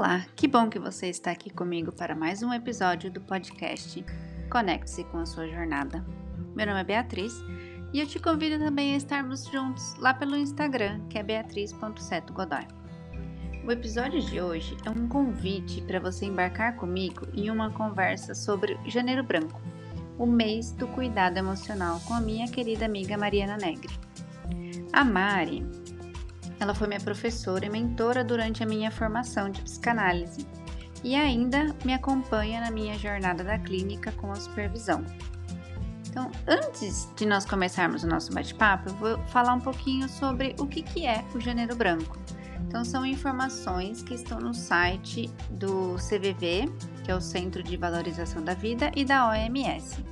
Olá, que bom que você está aqui comigo para mais um episódio do podcast Conecte-se com a sua jornada. Meu nome é Beatriz e eu te convido também a estarmos juntos lá pelo Instagram, que é beatriz.setogodoy. O episódio de hoje é um convite para você embarcar comigo em uma conversa sobre Janeiro Branco, o mês do cuidado emocional com a minha querida amiga Mariana Negri. A Mari ela foi minha professora e mentora durante a minha formação de psicanálise e ainda me acompanha na minha jornada da clínica com a supervisão. Então, antes de nós começarmos o nosso bate-papo, eu vou falar um pouquinho sobre o que, que é o Janeiro Branco. Então, são informações que estão no site do CVV, que é o Centro de Valorização da Vida, e da OMS,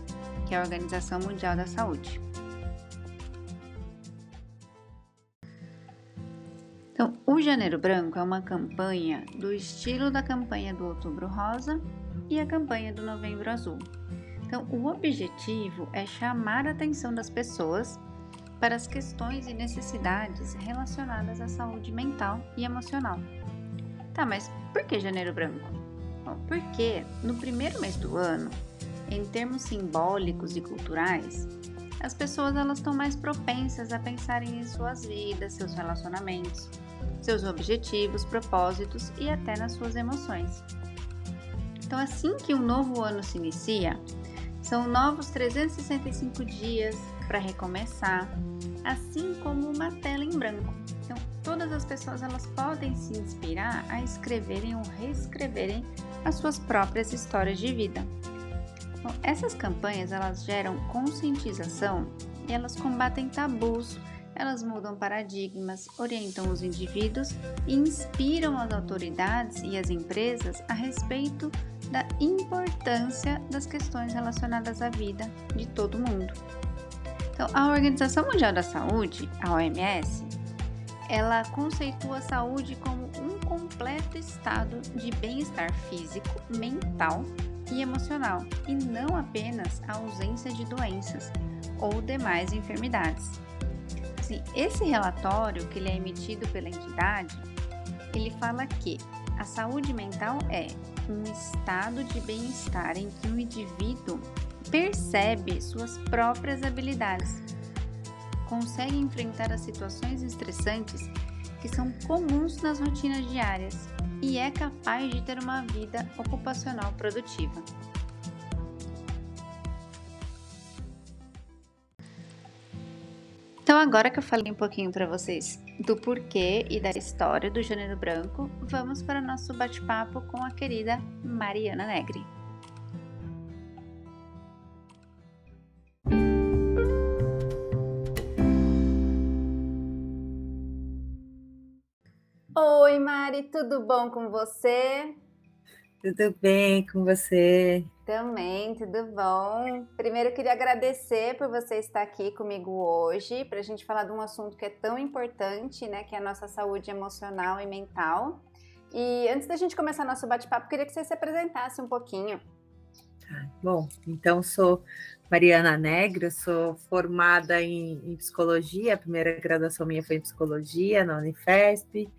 que é a Organização Mundial da Saúde. Então, o Janeiro Branco é uma campanha do estilo da campanha do Outubro Rosa e a campanha do Novembro Azul. Então, o objetivo é chamar a atenção das pessoas para as questões e necessidades relacionadas à saúde mental e emocional. Tá, mas por que Janeiro Branco? Bom, porque no primeiro mês do ano, em termos simbólicos e culturais, as pessoas elas estão mais propensas a pensarem em suas vidas, seus relacionamentos, seus objetivos, propósitos e até nas suas emoções. Então, assim que um novo ano se inicia, são novos 365 dias para recomeçar, assim como uma tela em branco. Então, todas as pessoas elas podem se inspirar a escreverem ou reescreverem as suas próprias histórias de vida. Então, essas campanhas elas geram conscientização e elas combatem tabus elas mudam paradigmas, orientam os indivíduos e inspiram as autoridades e as empresas a respeito da importância das questões relacionadas à vida de todo mundo. Então, a Organização Mundial da Saúde, a OMS, ela conceitua a saúde como um completo estado de bem-estar físico, mental e emocional, e não apenas a ausência de doenças ou demais enfermidades assim, esse relatório que ele é emitido pela entidade, ele fala que a saúde mental é um estado de bem-estar em que o indivíduo percebe suas próprias habilidades, consegue enfrentar as situações estressantes que são comuns nas rotinas diárias e é capaz de ter uma vida ocupacional produtiva. Então, agora que eu falei um pouquinho para vocês do porquê e da história do Janeiro Branco, vamos para o nosso bate-papo com a querida Mariana Negri. Oi, Mari, tudo bom com você? Tudo bem com você? Também, tudo bom? Primeiro, queria agradecer por você estar aqui comigo hoje para a gente falar de um assunto que é tão importante, né? Que é a nossa saúde emocional e mental. E antes da gente começar nosso bate-papo, queria que você se apresentasse um pouquinho. Tá, bom, então sou Mariana Negra, sou formada em, em, psicologia, a primeira graduação minha foi em psicologia na Unifesp.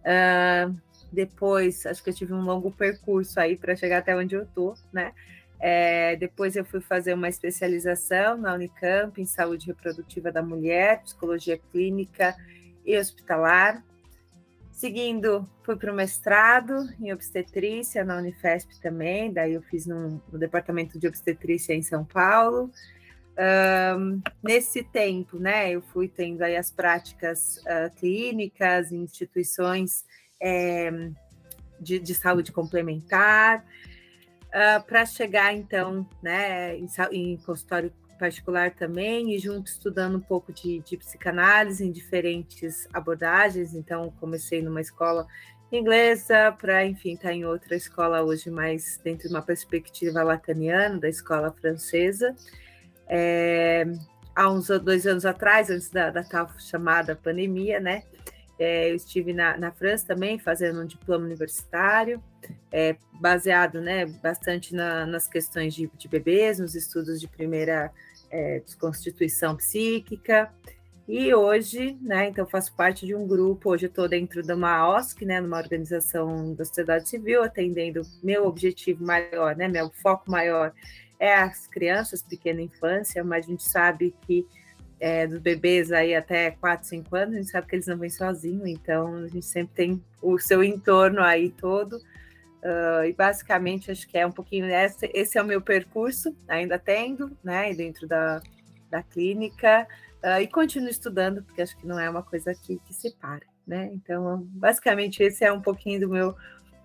Uh, depois, acho que eu tive um longo percurso aí para chegar até onde eu estou, né? É, depois eu fui fazer uma especialização na Unicamp em saúde reprodutiva da mulher, psicologia clínica e hospitalar. Seguindo, fui para o mestrado em obstetrícia na Unifesp também, daí eu fiz no, no departamento de obstetrícia em São Paulo. Um, nesse tempo, né, eu fui tendo aí as práticas uh, clínicas instituições é, de, de, saúde complementar, uh, ah, para chegar então né, em, em, consultório particular também, e junto estudando um pouco de, de psicanálise em diferentes abordagens. Então, comecei numa escola inglesa, para, enfim, estar tá em outra escola hoje, mais dentro de uma perspectiva lataniana, da escola francesa. É, há uns dois anos atrás, antes da, da tal chamada pandemia, né? É, eu estive na, na, França também fazendo um diploma universitário, é, baseado né, bastante na, nas questões de, de, bebês, nos estudos de primeira é, constituição psíquica. E hoje, né, então faço parte de um grupo, hoje estou dentro de uma OSC, né, numa organização da sociedade civil, atendendo meu objetivo maior, né, meu foco maior é as crianças, pequena infância, mas a gente sabe que é, dos bebês aí até 4, 5 anos, a gente sabe que eles não vêm sozinhos, então a gente sempre tem o seu entorno aí todo. Uh, e basicamente acho que é um pouquinho esse, esse é o meu percurso, ainda tendo, né, dentro da, da clínica, uh, e continuo estudando, porque acho que não é uma coisa que, que se para, né? Então, basicamente, esse é um pouquinho do meu,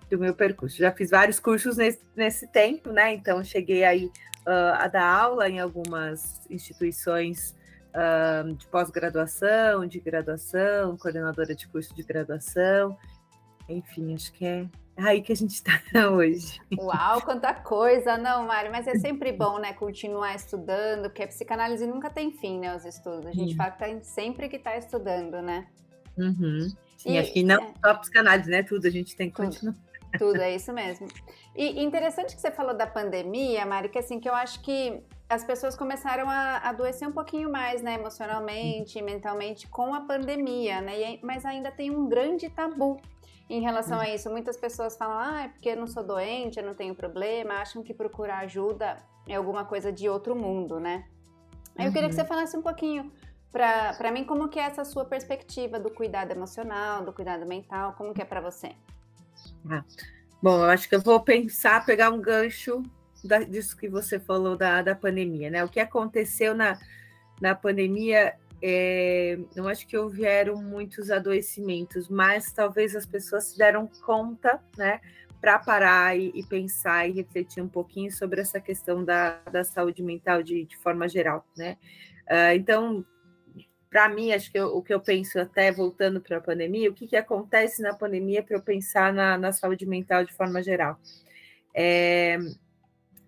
do meu percurso. Já fiz vários cursos nesse, nesse tempo, né? Então, cheguei aí uh, a dar aula em algumas instituições uh, de pós-graduação, de graduação, coordenadora de curso de graduação. Enfim, acho que é aí que a gente está hoje. Uau, quanta coisa! Não, Mari, mas é sempre bom, né, continuar estudando, porque a psicanálise nunca tem fim, né, os estudos. A gente fala que tá sempre que está estudando, né? Uhum. Sim, e, acho que não é... só psicanálise, né, tudo, a gente tem que continuar. Tudo, é isso mesmo. E interessante que você falou da pandemia, Mari, que assim, que eu acho que as pessoas começaram a adoecer um pouquinho mais, né, emocionalmente, mentalmente, com a pandemia, né, mas ainda tem um grande tabu em relação a isso. Muitas pessoas falam, ah, é porque eu não sou doente, eu não tenho problema, acham que procurar ajuda é alguma coisa de outro mundo, né? Aí eu queria que você uhum. falasse um pouquinho para mim como que é essa sua perspectiva do cuidado emocional, do cuidado mental, como que é para você? Ah, bom, eu acho que eu vou pensar, pegar um gancho da, disso que você falou da, da pandemia, né? O que aconteceu na, na pandemia é, acho que houveram muitos adoecimentos, mas talvez as pessoas se deram conta, né, para parar e, e, pensar e refletir um pouquinho sobre essa questão da, da saúde mental de, de forma geral, né? Uh, então, para mim, acho que eu, o que eu penso até voltando para a pandemia, o que, que acontece na pandemia para eu pensar na, na, saúde mental de forma geral? É,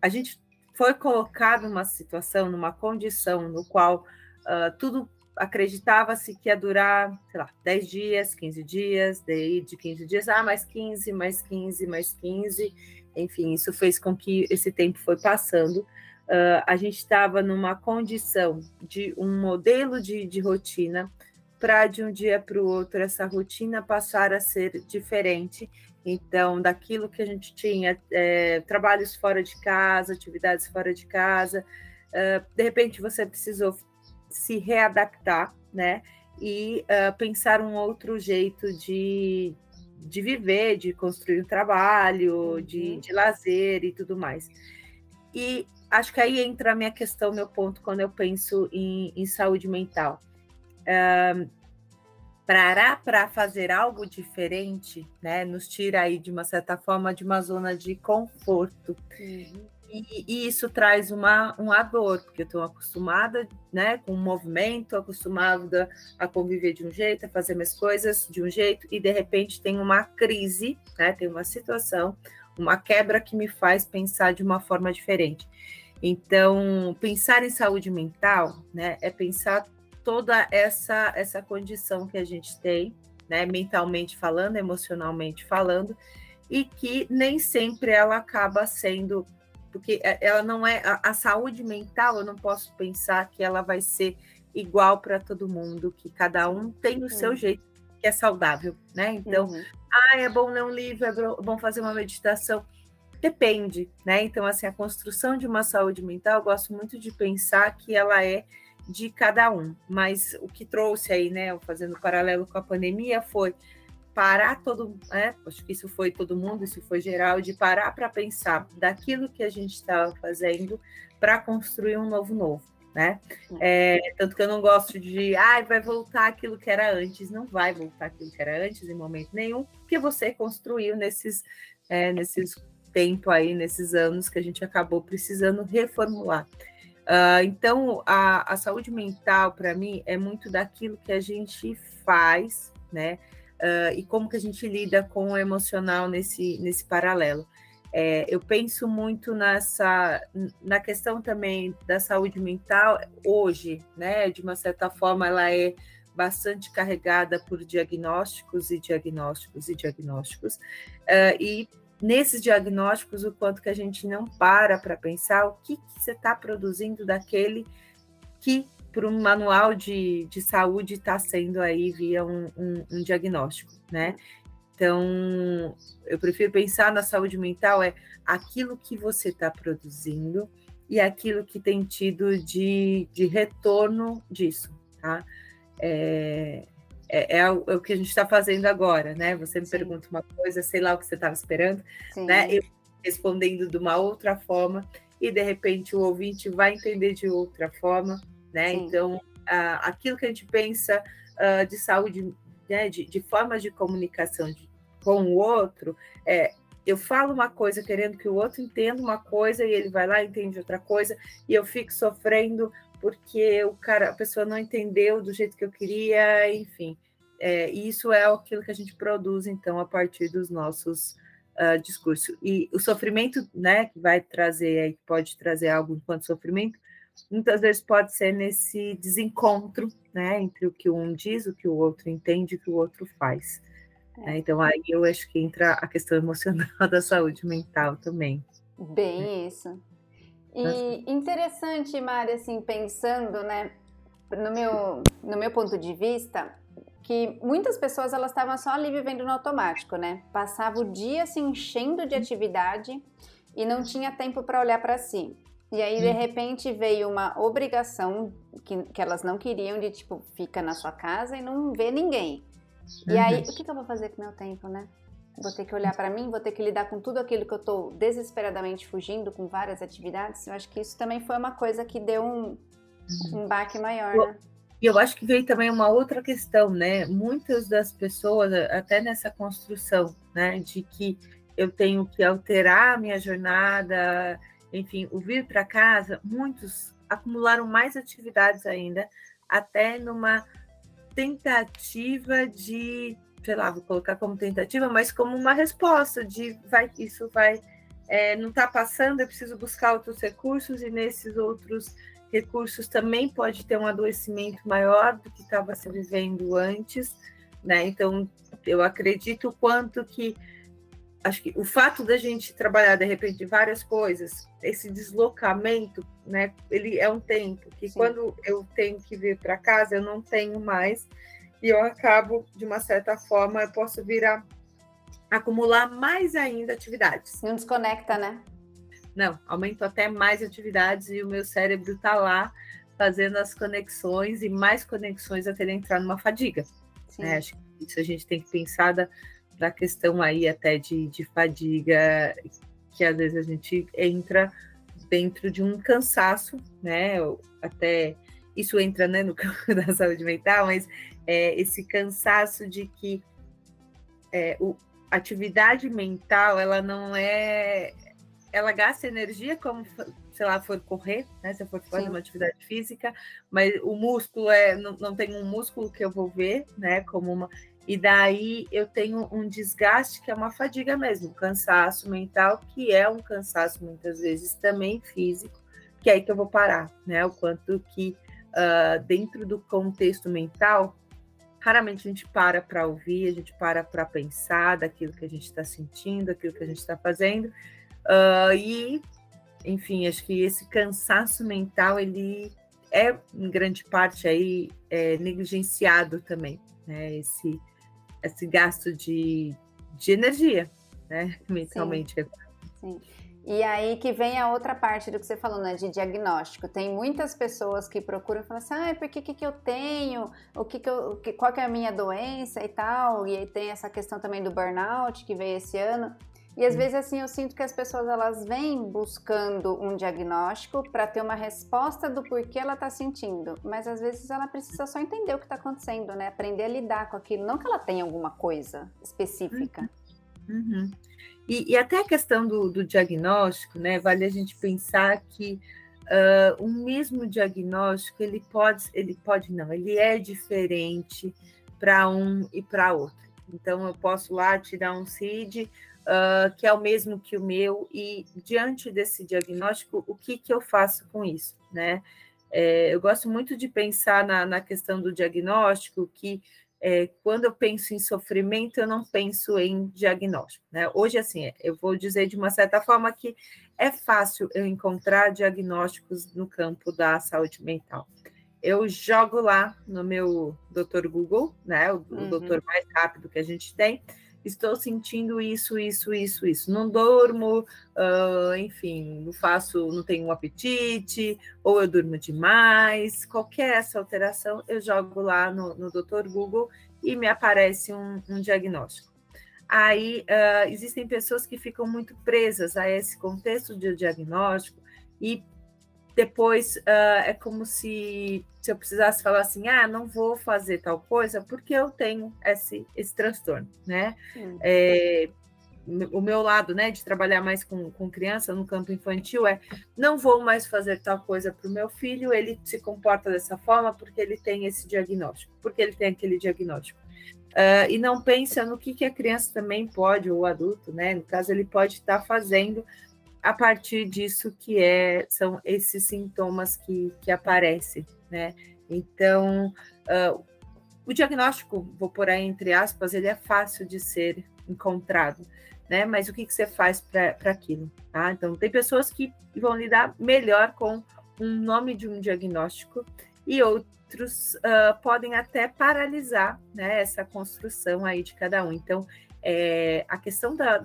a gente foi colocado numa situação, numa condição no qual uh, tudo acreditava-se que ia durar, sei lá, 10 dias, 15 dias, daí de 15 dias, ah, mais 15, mais 15, mais 15, enfim, isso fez com que esse tempo foi passando. Uh, a gente estava numa condição de um modelo de, de rotina para de um dia para o outro essa rotina passar a ser diferente. Então, daquilo que a gente tinha, é, trabalhos fora de casa, atividades fora de casa, uh, de repente você precisou se readaptar, né? E uh, pensar um outro jeito de, de viver, de construir um trabalho, uhum. de, de lazer e tudo mais. E acho que aí entra a minha questão, meu ponto, quando eu penso em, em saúde mental. Uh, parar para fazer algo diferente, né, nos tira aí de uma certa forma de uma zona de conforto. Uhum. E, e, isso traz uma, uma dor, porque eu estou acostumada né, com o movimento, acostumada a conviver de um jeito, a fazer minhas coisas de um jeito, e de repente tem uma crise, né, tem uma situação, uma quebra que me faz pensar de uma forma diferente. Então, pensar em saúde mental né, é pensar toda essa, essa condição que a gente tem, né, mentalmente falando, emocionalmente falando, e que nem sempre ela acaba sendo porque é, ela não é a, a, saúde mental, eu não posso pensar que ela vai ser igual para todo mundo, que cada um tem o uhum. seu jeito que é saudável, né? Então, uhum. ah, é bom ler um livro, é bom fazer uma meditação. Depende, né? Então, assim, a construção de uma saúde mental, eu gosto muito de pensar que ela é de cada um. Mas o que trouxe aí, né, fazendo paralelo com a pandemia, foi parar todo, né? Acho que isso foi todo mundo, isso foi geral, de parar para pensar daquilo que a gente estava fazendo para construir um novo novo, né? É, tanto que eu não gosto de, ah, vai voltar aquilo que era antes, não vai voltar aquilo que era antes em momento nenhum, porque você construiu nesses, é, nesses tempo aí, nesses anos que a gente acabou precisando reformular. Uh, então, a, a saúde mental, para mim, é muito daquilo que a gente faz, né? uh, e como que a gente lida com o emocional nesse, nesse paralelo. É, eu penso muito nessa na questão também da saúde mental hoje, né? De uma certa forma, ela é bastante carregada por diagnósticos e diagnósticos e diagnósticos. Uh, e nesses diagnósticos, o quanto que a gente não para para pensar o que, que você está produzindo daquele que por um manual de, de saúde está sendo aí via um, um, um, diagnóstico, né? Então, eu prefiro pensar na saúde mental é aquilo que você está produzindo e aquilo que tem tido de, de retorno disso, tá? É, é, é, o, é o, que a gente está fazendo agora, né? Você me Sim. pergunta uma coisa, sei lá o que você estava esperando, Sim. né? Eu respondendo de uma outra forma e de repente o ouvinte vai entender de outra forma, né? Sim. Então, aquilo que a gente pensa uh, de saúde, né, de, de formas de comunicação de, com o outro, é, eu falo uma coisa querendo que o outro entenda uma coisa e ele vai lá e entende outra coisa e eu fico sofrendo porque o cara, a pessoa não entendeu do jeito que eu queria, enfim. É, isso é aquilo que a gente produz então a partir dos nossos uh, discursos. E o sofrimento, né, que vai trazer, que pode trazer algo enquanto sofrimento, muitas vezes pode ser nesse desencontro, né, entre o que um diz, o que o outro entende, o que o outro faz. É. Né? Então aí eu acho que entra a questão emocional da saúde mental também. Bem né? isso. E interessante, Mari, assim, pensando, né, no meu, no meu ponto de vista, que muitas pessoas elas estavam só ali vivendo no automático, né? Passava o dia se enchendo de atividade e não tinha tempo para olhar para si. E aí, de repente, veio uma obrigação que, que elas não queriam de, tipo, fica na sua casa e não vê ninguém. E aí, o que, que eu vou fazer com o meu tempo, né? Vou ter que olhar para mim, vou ter que lidar com tudo aquilo que eu estou desesperadamente fugindo, com várias atividades. Eu acho que isso também foi uma coisa que deu um, um baque maior, né? E eu acho que veio também uma outra questão, né? Muitas das pessoas, até nessa construção, né, de que eu tenho que alterar a minha jornada, enfim, o vir para casa, muitos acumularam mais atividades ainda, até numa tentativa de, sei lá, vou colocar como tentativa, mas como uma resposta de vai, isso vai, é, não está passando, eu preciso buscar outros recursos e nesses outros recursos também pode ter um adoecimento maior do que estava se vivendo antes, né? Então, eu acredito o quanto que acho que o fato da gente trabalhar de repente várias coisas, esse deslocamento, né, ele é um tempo que Sim. quando eu tenho que vir para casa, eu não tenho mais e eu acabo de uma certa forma, eu posso vir a acumular mais ainda atividades. Não desconecta, né? Não, aumento até mais atividades e o meu cérebro está lá fazendo as conexões e mais conexões até ele entrar numa fadiga. Né? Acho que isso a gente tem que pensar da, da questão aí até de, de fadiga, que às vezes a gente entra dentro de um cansaço, né? Até isso entra né, no campo da saúde mental, mas é, esse cansaço de que é, o, atividade mental ela não é ela gasta energia como sei lá for correr né se eu for fazer Sim. uma atividade física mas o músculo é não, não tem um músculo que eu vou ver né como uma e daí eu tenho um desgaste que é uma fadiga mesmo, um cansaço mental, que é um cansaço muitas vezes também físico, que é aí que eu vou parar, né? O quanto que uh, dentro do contexto mental, raramente a gente para para ouvir, a gente para para pensar daquilo que a gente está sentindo, daquilo que a gente está fazendo. Uh, e, enfim, acho que esse cansaço mental, ele é, em grande parte, aí, é, negligenciado também, né? Esse esse gasto de, de energia, né? Mentalmente. Sim. Sim. E aí que vem a outra parte do que você falou, né, de diagnóstico. Tem muitas pessoas que procuram e falam assim, ah, por que, que, que eu tenho? O que que eu, qual que é a minha doença e tal? E aí tem essa questão também do burnout que veio esse ano. E às vezes assim eu sinto que as pessoas elas vêm buscando um diagnóstico para ter uma resposta do porquê ela está sentindo, mas às vezes ela precisa só entender o que está acontecendo, né? Aprender a lidar com aquilo, não que ela tenha alguma coisa específica. Uhum. uhum. E, e, até a questão do, do, diagnóstico, né? Vale a gente pensar que uh, o mesmo diagnóstico ele pode, ele pode não, ele é diferente para um e para outro. Então eu posso lá tirar um CID uh, que é o mesmo que o meu, e diante desse diagnóstico, o que, que eu faço com isso, né? É, eu gosto muito de pensar na, na questão do diagnóstico, que é, quando eu penso em sofrimento, eu não penso em diagnóstico. Né? Hoje, assim, eu vou dizer de uma certa forma que é fácil eu encontrar diagnósticos no campo da saúde mental. eu jogo lá no meu doutor Google, né? O, uhum. o doutor mais rápido que a gente tem. Estou sentindo isso, isso, isso, isso. Não durmo, uh, enfim, não faço, não tenho um apetite, ou eu durmo demais. Qualquer essa alteração, eu jogo lá no, no doutor Google e me aparece um, um diagnóstico. Aí uh, existem pessoas que ficam muito presas a esse contexto de diagnóstico e depois uh, é como se, se eu precisasse falar assim, ah, não vou fazer tal coisa porque eu tenho esse, esse transtorno, né? É, o meu lado, né, de trabalhar mais com, com criança no campo infantil é não vou mais fazer tal coisa para o meu filho, ele se comporta dessa forma porque ele tem esse diagnóstico, porque ele tem aquele diagnóstico. Uh, e não pensa no que, que a criança também pode, ou o adulto, né? No caso, ele pode estar tá fazendo a partir disso que é, são esses sintomas que, que aparecem, né? Então, uh, o diagnóstico, vou por aí entre aspas, ele é fácil de ser encontrado, né? Mas o que, que você faz para aquilo, tá? Então, tem pessoas que vão lidar melhor com um nome de um diagnóstico e outros uh, podem até paralisar, né? Essa construção aí de cada um. Então, é, a questão da,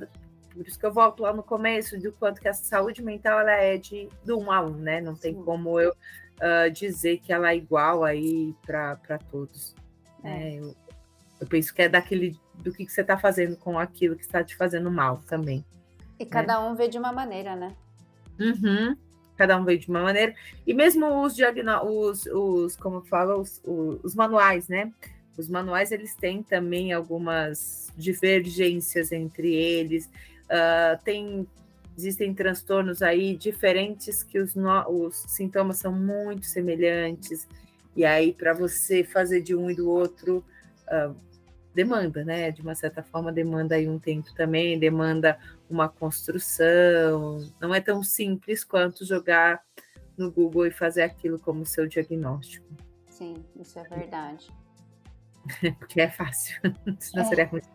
por isso que eu volto lá no começo do quanto que a saúde mental ela é de do um a um, né? Não tem Sim. como eu uh, dizer que ela é igual aí para todos. É. Né? Eu, eu, penso que é daquele do que, que você está fazendo com aquilo que está te fazendo mal também. E né? cada um vê de uma maneira, né? Uhum. Cada um vê de uma maneira. E mesmo os os, os como fala, os, os, os manuais, né? Os manuais eles têm também algumas divergências entre eles. Uh, tem, existem transtornos aí diferentes que os, no, os sintomas são muito semelhantes, e aí para você fazer de um e do outro uh, demanda, né? De uma certa forma, demanda aí um tempo também, demanda uma construção. Não é tão simples quanto jogar no Google e fazer aquilo como seu diagnóstico. Sim, isso é verdade. Porque é fácil, senão é. seria muito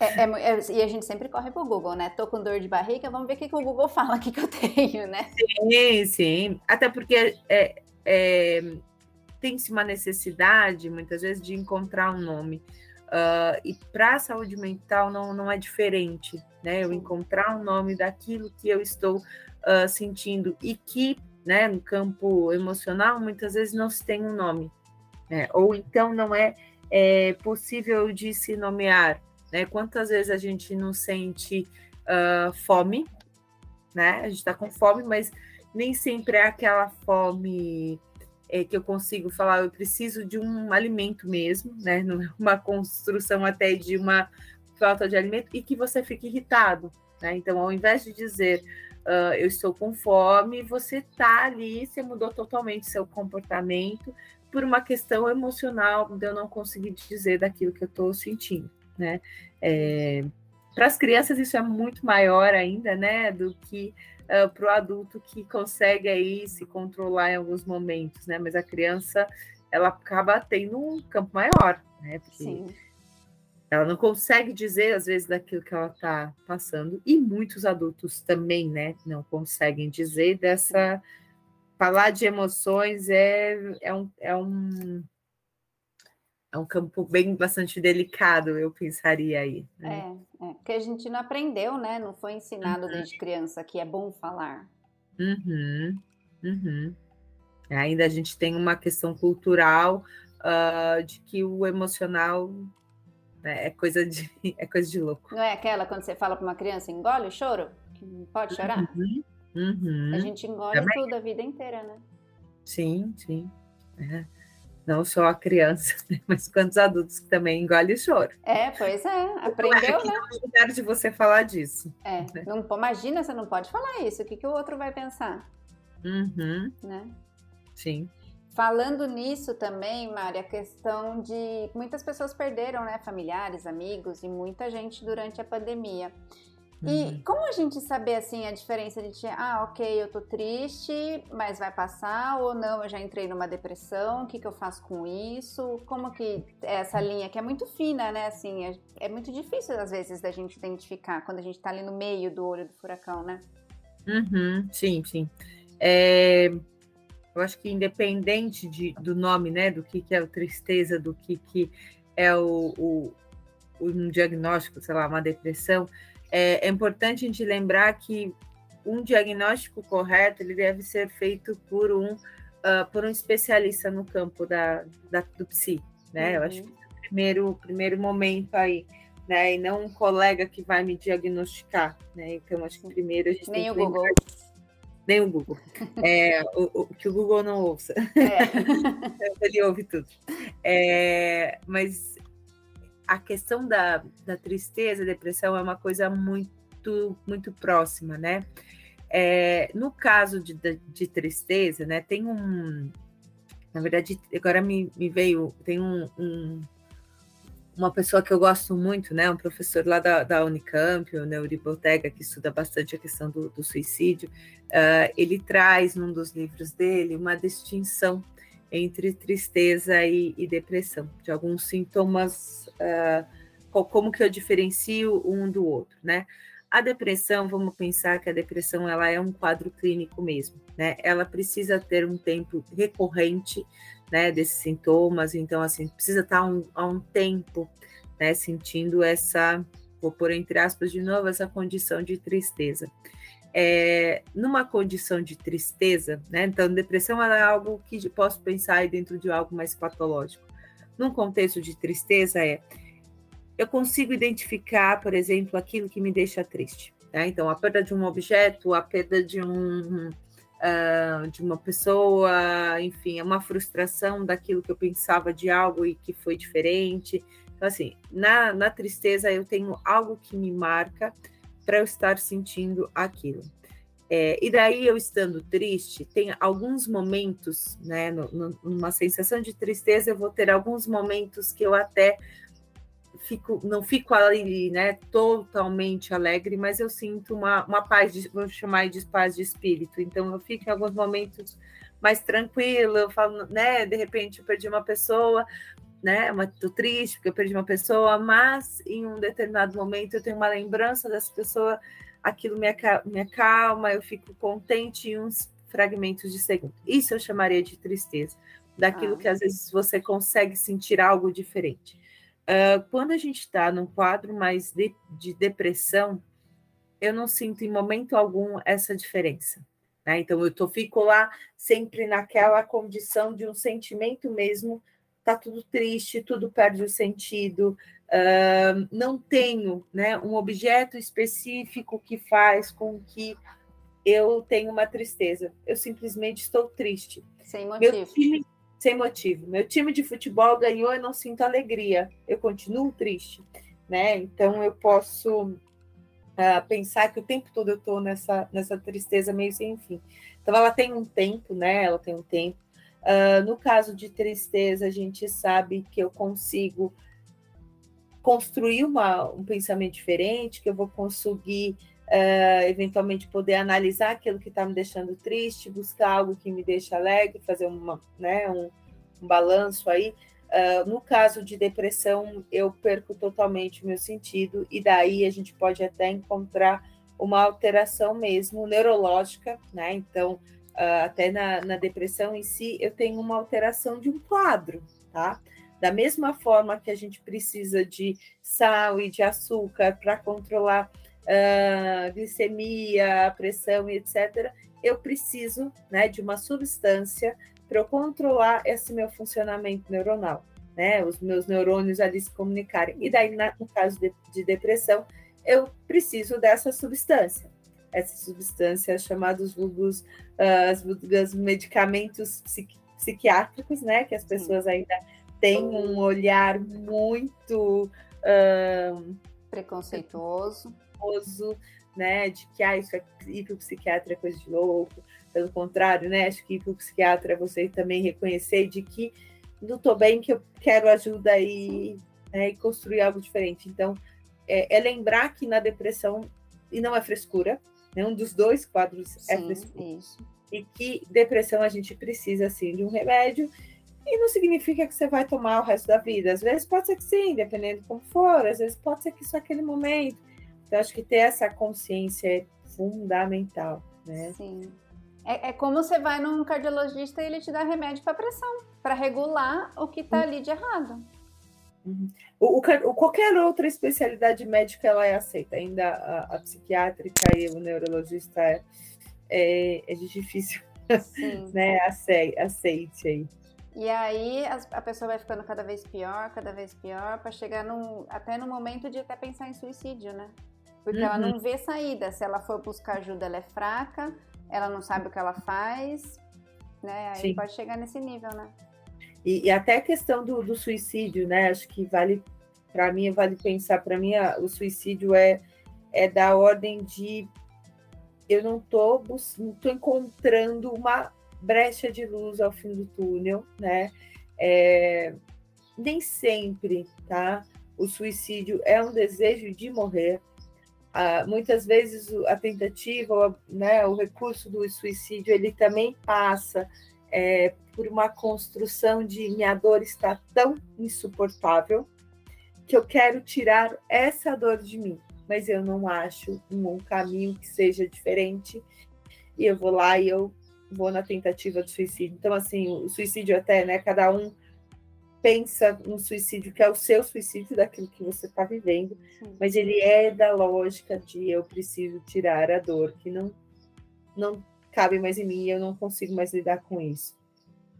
é, é, é, e a gente sempre corre pro Google, né? Tô com dor de barriga, vamos ver o que, que o Google fala aqui que eu tenho, né? Sim, sim. Até porque é, é tem-se uma necessidade, muitas vezes, de encontrar um nome. Uh, e para a saúde mental não, não é diferente, né? Eu encontrar um nome daquilo que eu estou uh, sentindo e que, né, no campo emocional, muitas vezes não se tem um nome, né? Ou então não é, é possível de se nomear. Né? Quantas vezes a gente não sente uh, fome, né? A gente está com fome, mas nem sempre é aquela fome é, que eu consigo falar, eu preciso de um alimento mesmo, né? É uma construção até de uma falta de alimento e que você fique irritado, né? Então, ao invés de dizer uh, eu estou com fome, você tá ali, você mudou totalmente seu comportamento por uma questão emocional de eu não conseguir dizer daquilo que eu estou sentindo né? É, para as crianças isso é muito maior ainda, né, do que uh, para o adulto que consegue aí se controlar em alguns momentos, né? Mas a criança ela acaba tendo um campo maior, né? Porque Sim. ela não consegue dizer às vezes daquilo que ela está passando e muitos adultos também, né? Não conseguem dizer dessa falar de emoções é, é um, é um é um campo bem bastante delicado, eu pensaria aí. Né? É, é, porque a gente não aprendeu, né? Não foi ensinado uhum. desde criança que é bom falar. Uhum, uhum. Ainda a gente tem uma questão cultural uh, de que o emocional né, é coisa de é coisa de louco. Não é aquela quando você fala para uma criança engole o choro, que não pode chorar. Uhum, uhum. A gente engole Também. tudo a vida inteira, né? Sim, sim. É não só a criança, né? mas quantos adultos que também engolem choro. É, pois é, aprendeu, né? Não é de você falar disso. É, né? não, imagina, você não pode falar isso, o que, que o outro vai pensar? Uhum. Né? Sim. Falando nisso também, Mari, a questão de muitas pessoas perderam, né, familiares, amigos e muita gente durante a pandemia. E uhum. como a gente saber assim a diferença de ah, ok, eu tô triste, mas vai passar, ou não, eu já entrei numa depressão, o que, que eu faço com isso? Como que é essa linha que é muito fina, né? Assim, é, é muito difícil às vezes da gente identificar quando a gente tá ali no meio do olho do furacão, né? Uhum, sim, sim. É, eu acho que independente de, do nome, né, do que, que é o tristeza, do que, que é o, o, um diagnóstico, sei lá, uma depressão, é, é importante a gente lembrar que um diagnóstico correto ele deve ser feito por um uh, por um especialista no campo da, da do psi, né? Uhum. Eu acho uhum. que é o primeiro primeiro momento aí, né? E não um colega que vai me diagnosticar, né? Então acho que primeiro a gente nem tem o que Google. Nem o Google. É, o, o, que o Google não ouça. É. Ele ouve tudo. É, mas a questão da, da tristeza, depressão é uma coisa muito, muito próxima, né? É, no caso de, de, de, tristeza, né, tem um. Na verdade, agora me, me veio. Tem um, um, uma pessoa que eu gosto muito, né, um professor lá da, da Unicamp, o Neuri Botega, que estuda bastante a questão do, do suicídio. Uh, ele traz num dos livros dele uma distinção entre tristeza e, e depressão, de alguns sintomas, uh, como que eu diferencio um do outro, né? A depressão, vamos pensar que a depressão ela é um quadro clínico mesmo, né? Ela precisa ter um tempo recorrente, né, desses sintomas, então assim, precisa estar um, há um tempo, né, sentindo essa, vou pôr entre aspas de novo, essa condição de tristeza é, numa condição de tristeza, né? Então, depressão é algo que posso pensar dentro de algo mais patológico. Num contexto de tristeza é eu consigo identificar, por exemplo, aquilo que me deixa triste. Tá? Então, a perda de um objeto, a perda de um uh, de uma pessoa, enfim, é uma frustração daquilo que eu pensava de algo e que foi diferente. Então, assim, na, na tristeza eu tenho algo que me marca para eu estar sentindo aquilo. É, e daí, eu estando triste, tem alguns momentos, né, no, no, numa sensação de tristeza, eu vou ter alguns momentos que eu até fico, não fico ali, né, totalmente alegre, mas eu sinto uma, uma paz, de, vou chamar de paz de espírito. Então, eu fico em alguns momentos mais tranquila, eu falo, né, de repente eu perdi uma pessoa, né? Tô triste porque eu perdi uma pessoa, mas em um determinado momento eu tenho uma lembrança dessa pessoa, aquilo me, me acalma, eu fico contente em uns fragmentos de segundo. Isso eu chamaria de tristeza, daquilo ah. que às vezes você consegue sentir algo diferente. Uh, quando a gente está num quadro mais de, de, depressão, eu não sinto em momento algum essa diferença. Né? Então eu tô, fico lá sempre naquela condição de um sentimento mesmo tá tudo triste, tudo perde o sentido, uh, não tenho né, um objeto específico que faz com que eu tenha uma tristeza. Eu simplesmente estou triste. Sem motivo. Meu time, sem motivo. Meu time de futebol ganhou e não sinto alegria. Eu continuo triste. Né? Então eu posso uh, pensar que o tempo todo eu estou nessa, nessa tristeza meio sem fim. Então ela tem um tempo, né? Ela tem um tempo. Uh, no caso de tristeza, a gente sabe que eu consigo construir uma, um pensamento diferente, que eu vou conseguir uh, eventualmente poder analisar aquilo que está me deixando triste, buscar algo que me deixa alegre, fazer uma, né, um, um balanço aí. Uh, no caso de depressão, eu perco totalmente o meu sentido, e daí a gente pode até encontrar uma alteração mesmo neurológica, né? Então, até na, na depressão em si, eu tenho uma alteração de um quadro, tá? Da mesma forma que a gente precisa de sal e de açúcar para controlar uh, glicemia, pressão e etc., eu preciso né, de uma substância para eu controlar esse meu funcionamento neuronal, né? Os meus neurônios ali se comunicarem. E daí, na, no caso de, de depressão, eu preciso dessa substância essas substâncias chamadas vulgos, uh, os medicamentos psiqui psiquiátricos, né? Que as pessoas ainda têm um olhar muito uh, preconceituoso, né? De que ah, isso é ir para o psiquiatra é coisa de louco. Pelo contrário, né? Acho que ir para o psiquiatra é você também reconhecer de que não estou bem, que eu quero ajuda e, né, e construir algo diferente. Então, é, é lembrar que na depressão, e não é frescura, Nenhum dos dois quadros é Sim, é. Isso. E que depressão a gente precisa, sim, de um remédio. E não significa que você vai tomar o resto da vida. Às vezes pode ser que sim, dependendo de como for. Às vezes pode ser que só aquele momento. Então, acho que ter essa consciência é fundamental, né? Sim. É, é, como você vai num cardiologista e ele te dá remédio para pressão, para regular o que está ali de errado. Uhum. O, o, qualquer outra especialidade médica ela é aceita, ainda a, a psiquiátrica e o neurologista é, é, é difícil, né? Aceite, aceite aí. E aí a, pessoa vai ficando cada vez pior, cada vez pior, para chegar num, até no momento de até pensar em suicídio, né? Porque uhum. ela não vê saída. Se ela for buscar ajuda, ela é fraca, ela não sabe o que ela faz, né? Aí Sim. pode chegar nesse nível, né? E, e até a questão do, do, suicídio, né? Acho que vale, para mim, vale pensar, para mim, o suicídio é, é da ordem de eu não tô encontrando uma brecha de luz ao fim do túnel, né? É, nem sempre, tá? O suicídio é um desejo de morrer. Ah, muitas vezes a tentativa, né, o recurso do suicídio, ele também passa é, por uma construção de minha dor está tão insuportável que eu quero tirar essa dor de mim, mas eu não acho um, caminho que seja diferente e eu vou lá e eu vou na tentativa de suicídio. Então, assim, o suicídio até, né? Cada um pensa no suicídio que é o seu suicídio daquilo que você está vivendo, Sim. mas ele é da lógica de eu preciso tirar a dor que não não cabe mais em mim eu não consigo mais lidar com isso.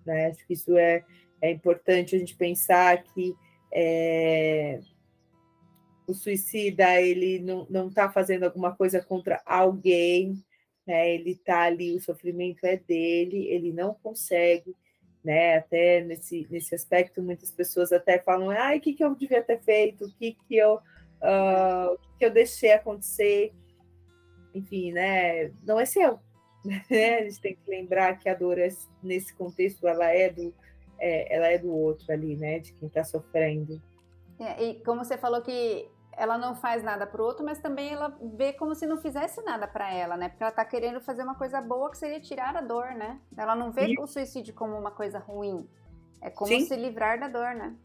Né? Acho que isso é, é importante a gente pensar que é, o suicida ele não está fazendo alguma coisa contra alguém, né? Ele está ali, o sofrimento é dele, ele não consegue, né? Até nesse, nesse aspecto, muitas pessoas até falam, ai, o que, que eu devia ter feito, o que, que eu uh, que, que eu deixei acontecer, enfim, né? Não é seu. Né? A gente tem que lembrar que a dor, é, nesse contexto, ela é do, é, ela é do outro ali, né? De quem está sofrendo. É, e como você falou que ela não faz nada para o outro, mas também ela vê como se não fizesse nada para ela, né? Porque ela está querendo fazer uma coisa boa que seria tirar a dor, né? Ela não vê Sim. o suicídio como uma coisa ruim. É como Sim. se livrar da dor, né?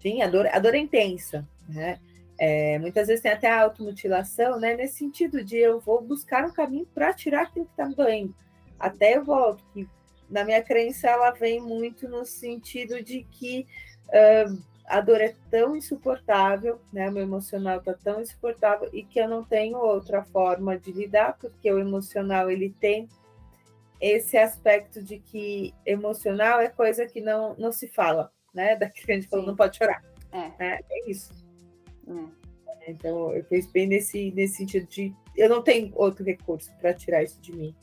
Sim, a dor, a dor é intensa, né? É, muitas vezes tem até a automutilação, né? Nesse sentido de eu vou buscar um caminho para tirar aquilo que está me doendo. Até eu volto, que na minha crença ela vem muito no sentido de que uh, a dor é tão insuportável, né? O meu emocional está tão insuportável e que eu não tenho outra forma de lidar, porque o emocional ele tem esse aspecto de que emocional é coisa que não, não se fala, né? Daquilo que a gente falou, não pode chorar. É, né? é isso. É. Então, eu penso bem nesse, nesse sentido de eu não tenho outro recurso para tirar isso de mim.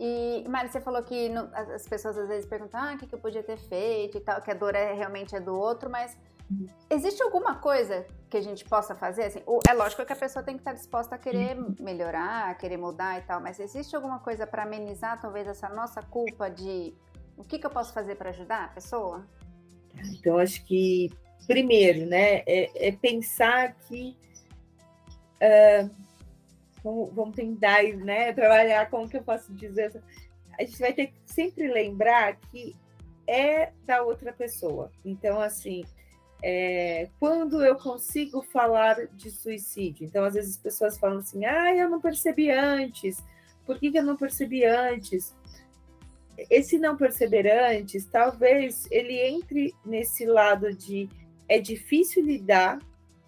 E, Mari, você falou que no, as pessoas às vezes perguntam ah, o que, que eu podia ter feito e tal, que a dor é, realmente é do outro, mas uhum. existe alguma coisa que a gente possa fazer? Assim, é lógico que a pessoa tem que estar disposta a querer uhum. melhorar, a querer mudar e tal, mas existe alguma coisa para amenizar talvez essa nossa culpa de o que, que eu posso fazer para ajudar a pessoa? Então, acho que, primeiro, né, é, é pensar que. Uh, vamos, vamos tentar né, trabalhar como que eu posso dizer. A gente vai ter que sempre lembrar que é da outra pessoa. Então, assim, é, quando eu consigo falar de suicídio, então às vezes as pessoas falam assim: ah, eu não percebi antes, por que, que eu não percebi antes? Esse não perceber antes, talvez ele entre nesse lado de é difícil lidar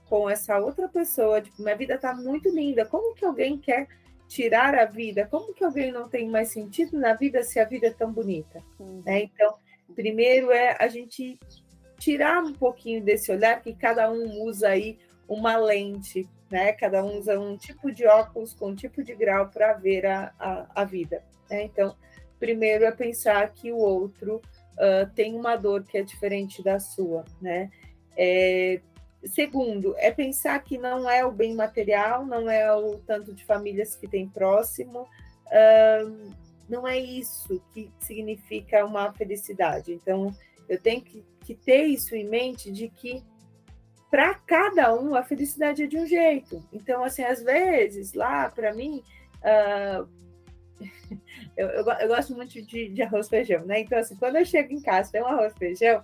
com essa outra pessoa, tipo, minha vida tá muito linda, como que alguém quer tirar a vida? Como que alguém não tem mais sentido na vida se a vida é tão bonita? Uhum. Né? Então, primeiro é a gente tirar um pouquinho desse olhar que cada um usa aí uma lente, né? Cada um usa um tipo de óculos com um tipo de grau para ver a, a, a vida. Né? Então, primeiro é pensar que o outro uh, tem uma dor que é diferente da sua, né? É, Segundo, é pensar que não é o bem material, não é o tanto de famílias que tem próximo, não é isso que significa uma felicidade. Então, eu tenho que, que ter isso em mente de que para cada um a felicidade é de um jeito. Então, assim, às vezes, lá para mim, uh, eu, eu, eu, gosto muito de, de arroz feijão, né? Então, assim, quando eu chego em casa tem um arroz feijão,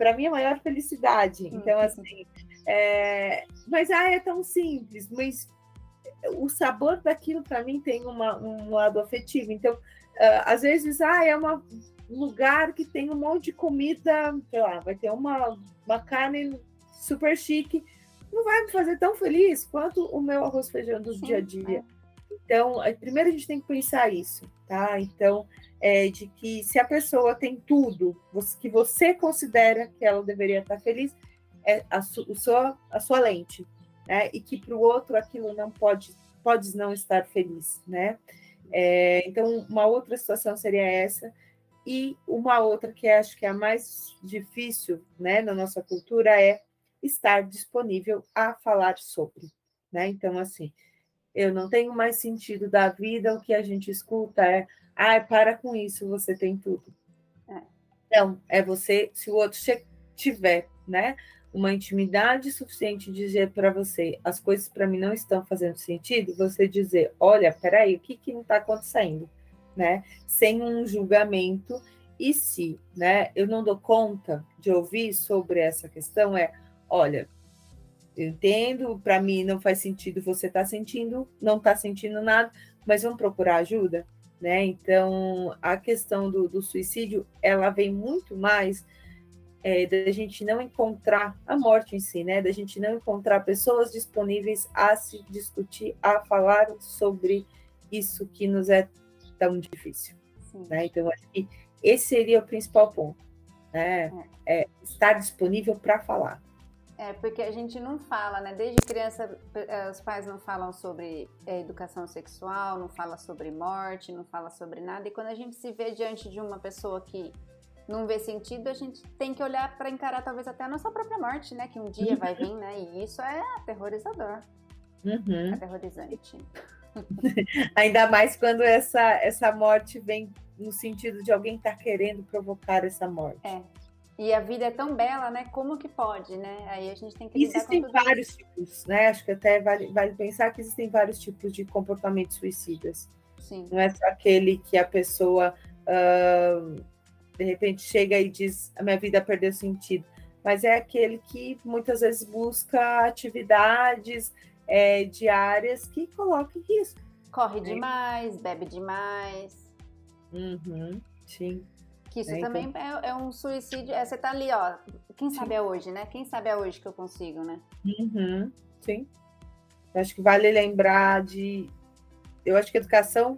para mim é a maior felicidade. Então, uhum. assim, é, mas ah, é tão simples, mas o sabor daquilo para mim tem uma, um lado afetivo. Então, uh, às vezes, ah, é uma, um lugar que tem um monte de comida, sei lá, vai ter uma, uma carne super chique, não vai me fazer tão feliz quanto o meu arroz feijão do Sim, dia a dia. É. Então, primeiro a gente tem que pensar isso, tá? Então, é, de que se a pessoa tem tudo que você considera que ela deveria estar feliz, é a, su, sua, a sua lente, né? E que para o outro aquilo não pode, pode não estar feliz, né? É, então, uma outra situação seria essa. E uma outra que acho que é a mais difícil né, na nossa cultura é estar disponível a falar sobre. Né? Então, assim, eu não tenho mais sentido da vida, o que a gente escuta é, ah, para com isso, você tem tudo. É. Então, é você, se o outro tiver, né, uma intimidade suficiente de dizer para você, as coisas para mim não estão fazendo sentido, você dizer, olha, peraí, o que que não está acontecendo, né, sem um julgamento, e se, né, eu não dou conta de ouvir sobre essa questão, é, olha, eu entendo, para mim não faz sentido você estar tá sentindo, não está sentindo nada, mas vamos procurar ajuda, né? Então, a questão do, do suicídio, ela vem muito mais é, da gente não encontrar a morte em si, né? Da gente não encontrar pessoas disponíveis a se discutir, a falar sobre isso que nos é tão difícil, né? Então, acho que esse seria o principal ponto, né? É, é estar disponível para falar. É, porque a gente não fala, né? Desde criança, eh, os pais não falam sobre eh, educação sexual, não fala sobre morte, não fala sobre nada. E quando a gente se vê diante de uma pessoa que não vê sentido, a gente tem que olhar para encarar talvez até a nossa própria morte, né? Que um dia vai vir, né? E isso é aterrorizador. Uhum. Aterrorizante. Ainda mais quando essa, essa morte vem no sentido de alguém estar tá querendo provocar essa morte. É. E a vida é tão bela, né? Como que pode, né? Aí a gente tem que Existem vários isso. tipos, né? Acho que até vale, vale pensar que existem vários tipos de comportamentos suicidas. Sim. Não é só aquele que a pessoa uh, de repente chega e diz a minha vida perdeu sentido, mas é aquele que muitas vezes busca atividades é, diárias que colocam em risco. Corre né? demais, bebe demais. Uhum, sim. Que isso é, também então... é, é, um suicídio. É, você tá ali, ó. Quem sabe é hoje, né? Quem sabe é hoje que eu consigo, né? Uhum, sim. Eu acho que vale lembrar de. Eu acho que educação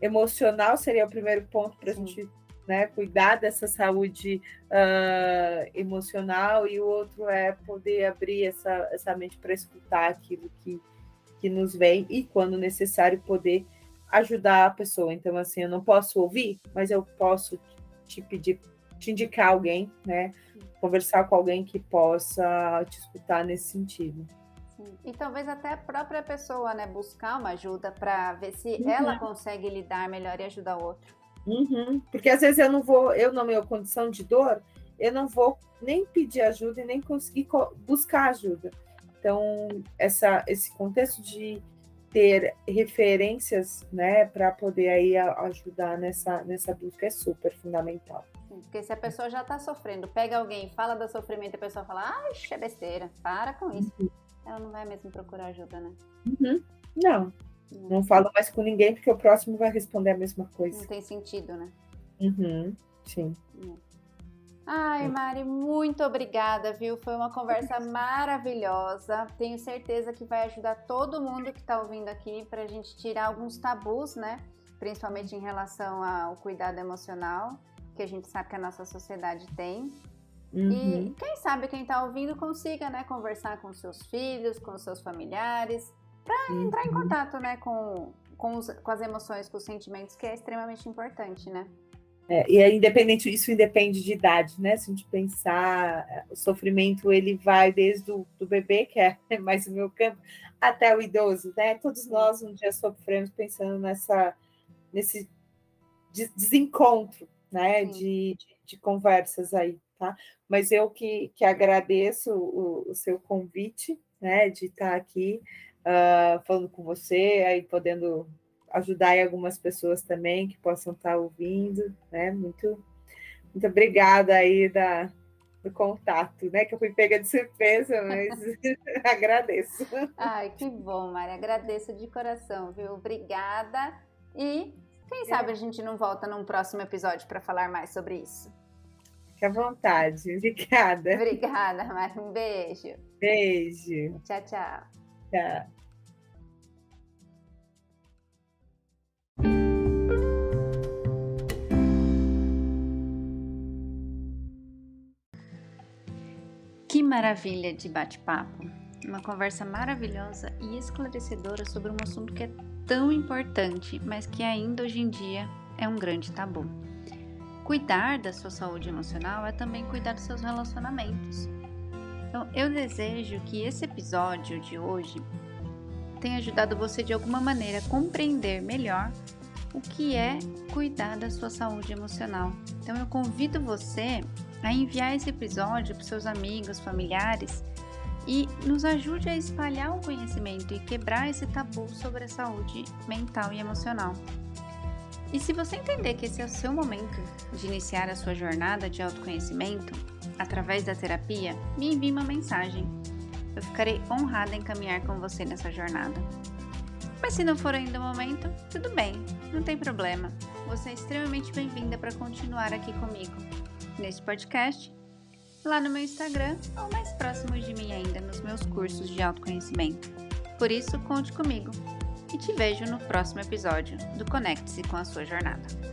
emocional seria o primeiro ponto para a gente né, cuidar dessa saúde uh, emocional, e o outro é poder abrir essa, essa mente para escutar aquilo que, que nos vem e, quando necessário, poder ajudar a pessoa. Então, assim, eu não posso ouvir, mas eu posso te pedir, te indicar alguém, né? Conversar com alguém que possa te escutar nesse sentido. E talvez até a própria pessoa, né, buscar uma ajuda para ver se uhum. ela consegue lidar melhor e ajudar o outro. Uhum. Porque às vezes eu não vou, eu na minha condição de dor, eu não vou nem pedir ajuda e nem conseguir buscar ajuda. Então, essa, esse contexto de ter referências, né, para poder aí ajudar nessa, nessa busca é super fundamental. Porque se a pessoa já está sofrendo, pega alguém, fala do sofrimento e a pessoa fala, ah, é besteira, para com isso. Uhum. Ela não vai mesmo procurar ajuda, né? Uhum. Não, não falo mais com ninguém porque o próximo vai responder a mesma coisa. Não tem sentido, né? Uhum. Sim. Ai, Mari, muito obrigada, viu? Foi uma conversa maravilhosa. Tenho certeza que vai ajudar todo mundo que está ouvindo aqui para a gente tirar alguns tabus, né? Principalmente em relação ao cuidado emocional, que a gente sabe que a nossa sociedade tem. Uhum. E quem sabe quem está ouvindo consiga, né, conversar com seus filhos, com seus familiares, para uhum. entrar em contato, né, com, com, os, com as emoções, com os sentimentos, que é extremamente importante, né? É, e é independente, isso independe de idade, né? Se a gente pensar, o sofrimento ele vai desde o do bebê, que é mais o meu campo, até o idoso, né? Todos nós um dia sofremos pensando nessa, nesse desencontro, né? De, de, de, conversas aí, tá? Mas eu que, que agradeço o, o seu convite, né? De estar aqui uh, falando com você, aí podendo ajudar algumas pessoas também que possam estar ouvindo, né? Muito, muito obrigada aí da, do contato, né? Que eu fui pega de surpresa, mas agradeço. Ai, que bom, Mari. Agradeço de coração, viu? Obrigada. E quem sabe a gente não volta num próximo episódio para falar mais sobre isso. Fique à vontade. Obrigada. Obrigada, Mari. Um beijo. Beijo. Tchau, tchau. Tchau. Maravilha de bate-papo! Uma conversa maravilhosa e esclarecedora sobre um assunto que é tão importante, mas que ainda hoje em dia é um grande tabu. Cuidar da sua saúde emocional é também cuidar dos seus relacionamentos. Então, eu desejo que esse episódio de hoje tenha ajudado você de alguma maneira a compreender melhor o que é cuidar da sua saúde emocional. Então, eu convido você a enviar esse episódio para seus amigos, familiares e nos ajude a espalhar o conhecimento e quebrar esse tabu sobre a saúde mental e emocional. E se você entender que esse é o seu momento de iniciar a sua jornada de autoconhecimento através da terapia, me envie uma mensagem. Eu ficarei honrada em caminhar com você nessa jornada. Mas se não for ainda o momento, tudo bem, não tem problema. Você é extremamente bem-vinda para continuar aqui comigo neste podcast, lá no meu Instagram ou mais próximo de mim ainda nos meus cursos de autoconhecimento. Por isso, conte comigo e te vejo no próximo episódio do Conecte-se com a sua jornada.